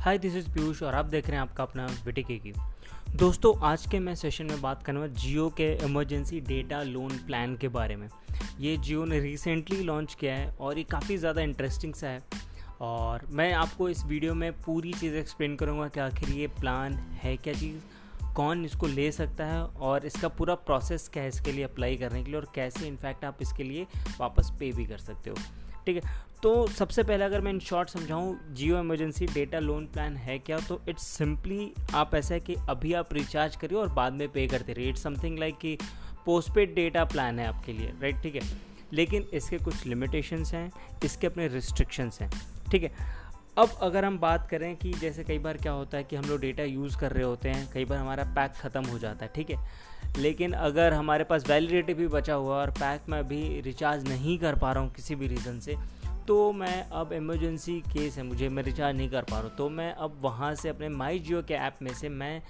Hi this is Piyush और आप देख रहे हैं आपका अपना विटिके की दोस्तों, आज के मैं सेशन में बात वाला जियो के इमरजेंसी डेटा लोन प्लान के बारे में। ये जियो ने रिसेंटली लॉन्च किया है और ये काफ़ी ज़्यादा इंटरेस्टिंग सा है। और मैं आपको इस वीडियो में पूरी चीज़ एक्सप्लेन करूँगा कि आखिर ये प्लान है क्या चीज़ कौन इसको ले सकता है और इसका पूरा प्रोसेस क्या है इसके लिए अप्लाई करने के लिए और कैसे इनफैक्ट आप इसके लिए वापस पे भी कर सकते हो। ठीक है? तो सबसे पहले अगर मैं इन शॉर्ट समझाऊँ, Jio emergency data loan plan है क्या? तो इट्स सिंपली आप ऐसा है कि अभी आप रिचार्ज करिए और बाद में पे करते रहिए। इट्स समथिंग लाइक कि पोस्ट पेड डेटा प्लान है आपके लिए राइट ठीक है? लेकिन इसके कुछ लिमिटेशंस हैं, इसके अपने रिस्ट्रिक्शंस हैं, ठीक है? अब अगर हम बात करें कि जैसे कई बार क्या होता है कि हम लोग डेटा यूज़ कर रहे होते हैं, कई बार हमारा पैक ख़त्म हो जाता है, ठीक है? लेकिन अगर हमारे पास वैलिडिटी भी बचा हुआ और पैक में अभी रिचार्ज नहीं कर पा रहा हूँ किसी भी रीज़न से तो मैं अब इमरजेंसी केस है, मुझे, मैं रिचार्ज नहीं कर पा रहा हूँ। तो मैं अब वहाँ से अपने माई जियो के ऐप में से मैं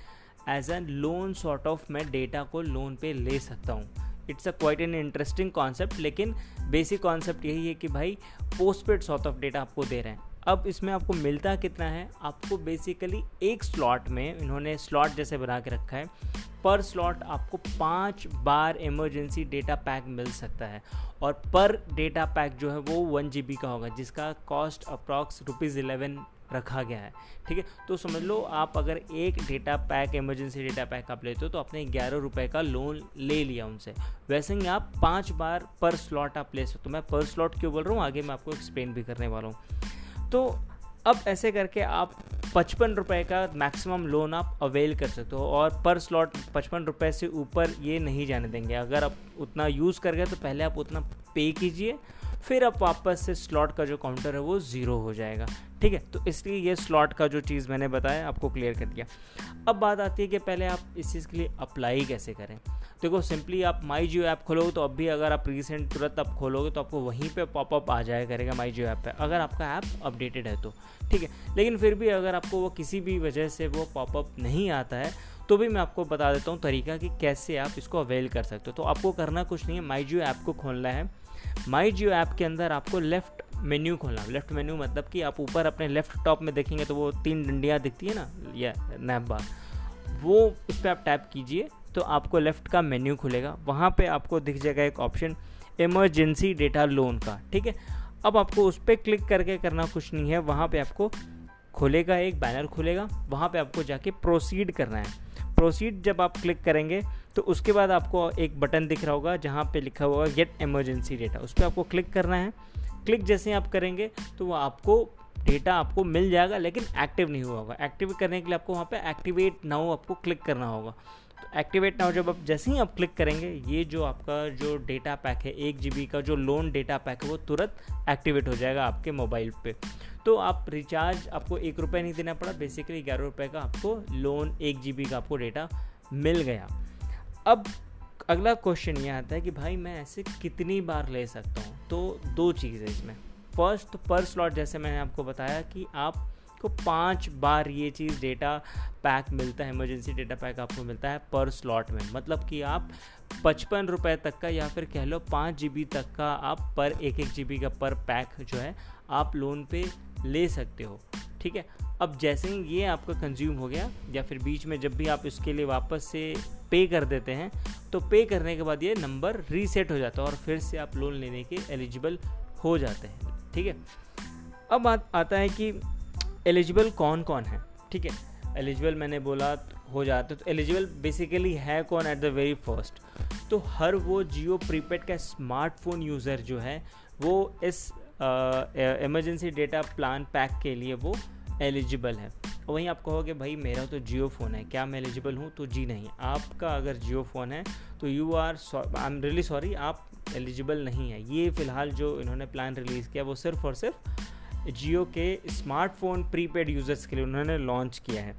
as an loan sort of मैं डेटा को लोन पे ले सकता हूँ। It's a quite an interesting concept लेकिन बेसिक कॉन्सेप्ट यही है कि भाई post paid sort of data आपको दे रहे हैं। अब इसमें आपको मिलता कितना है? आपको बेसिकली एक स्लॉट में इन्होंने स्लॉट जैसे बना के रखा है पर स्लॉट आपको पाँच बार इमरजेंसी डेटा पैक मिल सकता है। और पर डेटा पैक जो है वो वन जीबी का होगा, जिसका कॉस्ट अप्रॉक्स रुपीज़ इलेवन रखा गया है। ठीक है? तो समझ लो, आप अगर एक data pack emergency data pack आप लेते हो तो आपने ग्यारह रुपये का लोन ले लिया उनसे। वैसे ही आप पाँच बार पर स्लॉट आप ले सकते हो। तो मैं पर स्लॉट क्यों बोल रहा हूँ? आगे मैं आपको एक्सप्लेन भी करने वाला हूँ। तो अब ऐसे करके आप पचपन रुपये का मैक्सिमम लोन आप अवेल कर सकते हो और पर स्लॉट पचपन रुपये से ऊपर ये नहीं जाने देंगे। अगर आप उतना यूज़ कर गए तो पहले आप उतना पे कीजिए फिर आप वापस से स्लॉट का जो काउंटर है वो ज़ीरो हो जाएगा। ठीक है? तो इसलिए ये स्लॉट का जो चीज़ मैंने बताया, आपको क्लियर कर दिया। अब बात आती है कि पहले आप इस चीज़ के लिए अप्लाई कैसे करें? देखो सिंपली आप माई जियो ऐप खोलोगे तो अब भी अगर आप रिसेंट तुरंत आप खोलोगे तो आपको वहीं पे पॉपअप आ जाया करेगा माई जियो ऐप पे, अगर आपका ऐप अपडेटेड है तो। ठीक है? लेकिन फिर भी अगर आपको वो किसी भी वजह से वो पॉपअप नहीं आता है तो भी मैं आपको बता देता हूँ तरीका कि कैसे आप इसको अवेल कर सकते हो। तो आपको करना कुछ नहीं है माई जियो ऐप को खोलना है। माई जियो ऐप के अंदर आपको लेफ़्ट मेन्यू खोलना लेफ़्ट मेन्यू मतलब कि आप ऊपर अपने लेफ़्ट टॉप में देखेंगे तो वो तीन डंडियाँ दिखती है ना, या नैप बार। वो उस पर आप टैप कीजिए तो आपको लेफ़्ट का मेन्यू खुलेगा। वहाँ पे आपको दिख जाएगा एक ऑप्शन, इमरजेंसी डेटा लोन का। ठीक है? अब आपको उस पर क्लिक करके करना कुछ नहीं है। वहाँ पे आपको खोलेगा, एक बैनर खुलेगा। वहाँ पे आपको जाके प्रोसीड करना है। प्रोसीड जब आप क्लिक करेंगे तो उसके बाद आपको एक बटन दिख रहा होगा जहाँ पे लिखा हुआ गेट इमरजेंसी डेटा। उस पर आपको क्लिक करना है। क्लिक जैसे ही आप करेंगे तो वो आपको डेटा आपको मिल जाएगा, लेकिन एक्टिव नहीं हुआ होगा। एक्टिव करने के लिए आपको वहाँ पे एक्टिवेट नाउ आपको क्लिक करना होगा। तो एक्टिवेट नाउ जब आप, जैसे ही आप क्लिक करेंगे, ये जो आपका जो डेटा पैक है, एक जी का जो लोन डेटा पैक है, वो तुरंत एक्टिवेट हो जाएगा आपके मोबाइल पे। तो आप रिचार्ज, आपको एक रुपये नहीं देना पड़ा, बेसिकली ग्यारह रुपये का आपको लोन, एक जी का आपको डेटा मिल गया। अब अगला क्वेश्चन ये आता है कि भाई मैं ऐसे कितनी बार ले सकता हूँ? तो दो चीज़ है इसमें। फ़र्स्ट पर स्लॉट जैसे मैंने आपको बताया कि आपको पाँच बार ये चीज़ डेटा पैक मिलता है इमरजेंसी डेटा पैक आपको मिलता है पर स्लॉट में। मतलब कि आप पचपन रुपये तक का या फिर कह लो पाँच जी तक का आप पर एक एक जी का पर पैक जो है, आप लोन पे ले सकते हो। ठीक है? अब जैसे ही ये आपका कंज्यूम हो गया, या फिर बीच में जब भी आप इसके लिए वापस से पे कर देते हैं तो पे करने के बाद ये नंबर रीसेट हो जाता है और फिर से आप लोन लेने के एलिजिबल हो जाते हैं। ठीक है? अब बात आता है कि एलिजिबल कौन कौन है? ठीक है? एलिजिबल मैंने बोला हो जाते तो एलिजिबल बेसिकली है कौन एट द वेरी फ़र्स्ट तो हर वो जियो प्रीपेड का स्मार्टफ़ोन यूज़र जो है, वो इस इमरजेंसी डेटा प्लान पैक के लिए वो एलिजिबल है। और वहीं आप कहोगे भाई मेरा तो जियो फ़ोन है, क्या मैं एलिजिबल हूँ? तो जी नहीं। आपका अगर जियो फ़ोन है तो you are I am really sorry आप एलिजिबल नहीं है। ये फ़िलहाल जो इन्होंने प्लान रिलीज़ किया, वो सिर्फ़ और सिर्फ़ जियो के स्मार्टफ़ोन प्रीपेड यूज़र्स के लिए उन्होंने लॉन्च किया है।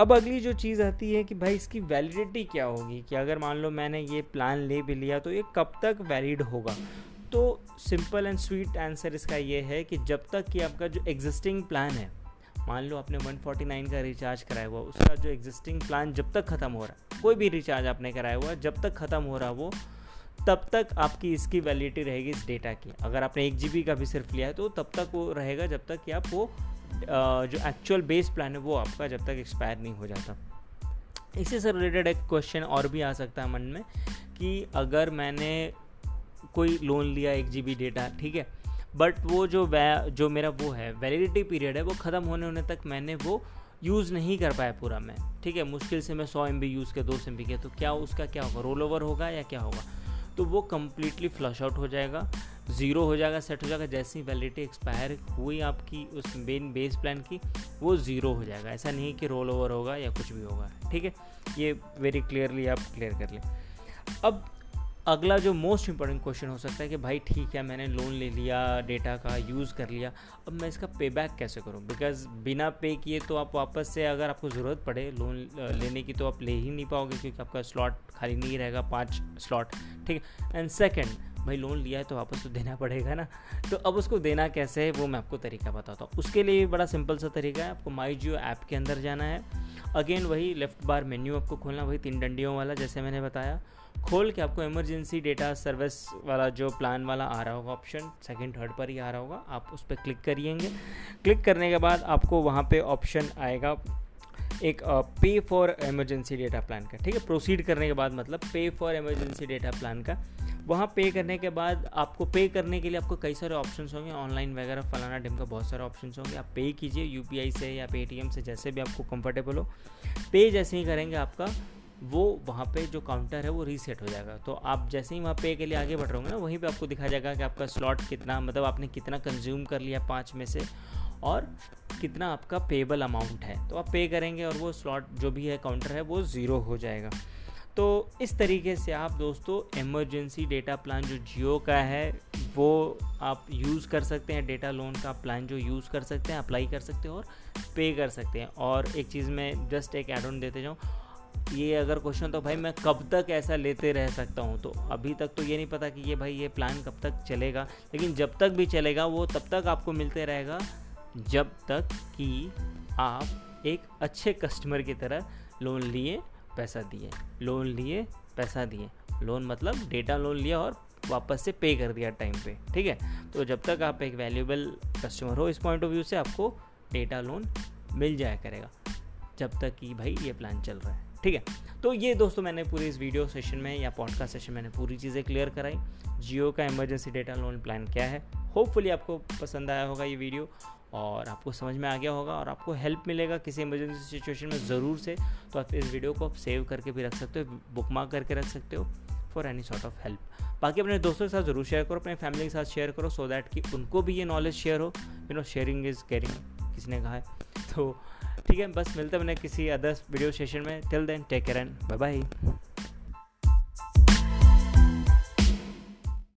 अब अगली जो चीज़ आती है कि भाई इसकी वैलिडिटी क्या होगी? कि अगर मान लो मैंने ये प्लान ले भी लिया तो ये कब तक वैलिड होगा? तो सिंपल एंड स्वीट आंसर इसका ये है कि जब तक कि आपका जो एग्जिस्टिंग प्लान है, मान लो आपने 149 का रिचार्ज कराया हुआ, उसका जो एग्जिस्टिंग प्लान जब तक ख़त्म हो रहा है, कोई भी रिचार्ज आपने कराया हुआ, जब तक ख़त्म हो रहा वो, तब तक आपकी इसकी वैलिडिटी रहेगी इस डेटा की। अगर आपने एक जी का भी सिर्फ़ लिया है तो तब तक वो रहेगा जब तक कि आप वो जो एक्चुअल बेस प्लान है वो आपका जब तक एक्सपायर नहीं हो जाता। इसी से रिलेटेड एक क्वेश्चन और भी आ सकता है मन में कि अगर मैंने कोई लोन लिया, एक जी बी डेटा ठीक है? बट वो जो वै, जो मेरा वो है वैलिडिटी पीरियड है, वो ख़त्म होने होने तक मैंने वो यूज़ नहीं कर पाया पूरा मैं, ठीक है? मुश्किल से मैं सौ एम बी यूज़ किया, दो सौ एम बी किया तो क्या उसका क्या होगा? रोल ओवर होगा या क्या होगा? तो वो कम्प्लीटली फ्लश आउट हो जाएगा ज़ीरो हो जाएगा सेट हो जाएगा, जैसे ही वैलिडिटी एक्सपायर हुई आपकी उस मेन बेस प्लान की, वो ज़ीरो हो जाएगा। ऐसा नहीं कि रोल ओवर होगा या कुछ भी होगा, ठीक है? ये वेरी क्लियरली आप क्लियर कर लें। अब अगला जो मोस्ट इंपॉर्टेंट क्वेश्चन हो सकता है कि भाई ठीक है, मैंने लोन ले लिया डेटा का यूज़ कर लिया, अब मैं इसका पे बैक कैसे करूँ? बिकॉज़ बिना पे किए तो आप वापस से अगर आपको ज़रूरत पड़े लोन लेने की तो आप ले ही नहीं पाओगे क्योंकि आपका स्लॉट खाली नहीं रहेगा, पाँच स्लॉट ठीक है? एंड सेकेंड भाई लोन लिया है तो वापस तो देना पड़ेगा ना। तो अब उसको देना कैसे है, वो मैं आपको तरीका बताता हूँ। उसके लिए भी बड़ा सिंपल सा तरीका है, आपको माई जियो ऐप के अंदर जाना है। अगेन वही लेफ़्ट बार मेन्यू आपको खोलना, वही तीन डंडियों वाला, जैसे मैंने बताया। खोल के आपको इमरजेंसी डेटा सर्विस वाला जो प्लान वाला आ रहा होगा ऑप्शन सेकंड थर्ड पर ही आ रहा होगा। आप उस पर क्लिक करिएँगे। क्लिक करने के बाद आपको वहाँ पे ऑप्शन आएगा एक पे फॉर इमरजेंसी डेटा प्लान का, ठीक है? प्रोसीड करने के बाद मतलब पे फॉर इमरजेंसी डेटा प्लान का। वहाँ पे करने के बाद आपको पे करने के लिए आपको कई सारे ऑप्शंस होंगे। ऑनलाइन वगैरह, फलाना डिम का बहुत सारे ऑप्शंस होंगे। आप पे कीजिए यूपीआई से या पेटीएम से, जैसे भी आपको कंफर्टेबल हो। पे जैसे ही करेंगे आपका, वो वहाँ पे जो काउंटर है वो रीसेट हो जाएगा। तो आप जैसे ही वहाँ पे के लिए आगे बढ़ रहे होंगे ना, वहीं पे आपको दिखा जाएगा कि आपका स्लॉट कितना मतलब आपने कितना कंज्यूम कर लिया पाँच में से। और कितना आपका पेबल अमाउंट है। तो आप पे करेंगे और वो स्लॉट जो भी है काउंटर है, वो ज़ीरो हो जाएगा। तो इस तरीके से आप दोस्तों इमरजेंसी डेटा प्लान जो जियो का है, वो आप यूज़ कर सकते हैं। डेटा लोन का प्लान जो यूज़ कर सकते हैं अप्लाई कर सकते हैं और पे कर सकते हैं। और एक चीज़ में जस्ट एक एड ऑन देते जाऊँ, ये अगर क्वेश्चन तो भाई मैं कब तक ऐसा लेते रह सकता हूँ? तो अभी तक तो ये नहीं पता कि ये भाई ये प्लान कब तक चलेगा, लेकिन जब तक भी चलेगा, वो तब तक आपको मिलते रहेगा। जब तक कि आप एक अच्छे कस्टमर की तरह लोन लिए, पैसा दिए। लोन लिए, पैसा दिए। लोन मतलब डेटा लोन लिया और वापस से पे कर दिया टाइम पे, ठीक है? तो जब तक आप एक वैल्यूबल कस्टमर हो, इस पॉइंट ऑफ़ व्यू से आपको डेटा लोन मिल जाया करेगा। जब तक कि भाई ये प्लान चल रहा है, ठीक है? तो ये दोस्तों मैंने पूरी इस वीडियो सेशन में या पॉडकास्ट सेशन मैंने पूरी चीज़ें क्लियर कराई। जियो का इमरजेंसी डेटा लोन प्लान क्या है? होपफुली आपको पसंद आया होगा ये वीडियो और आपको समझ में आ गया होगा और आपको हेल्प मिलेगा किसी इमरजेंसी सिचुएशन में ज़रूर से तो आप इस वीडियो को आप सेव करके भी रख सकते हो बुक मार्क करके रख सकते हो for any sort of help बाकी अपने दोस्तों के साथ ज़रूर शेयर करो, अपने फैमिली के साथ शेयर करो सो दैट कि उनको भी ये नॉलेज शेयर हो। You know sharing is caring किसी ने कहा है? तो ठीक है, बस मिलते हैं मैंने किसी अदर्स वीडियो सेशन में। Till then take care and bye bye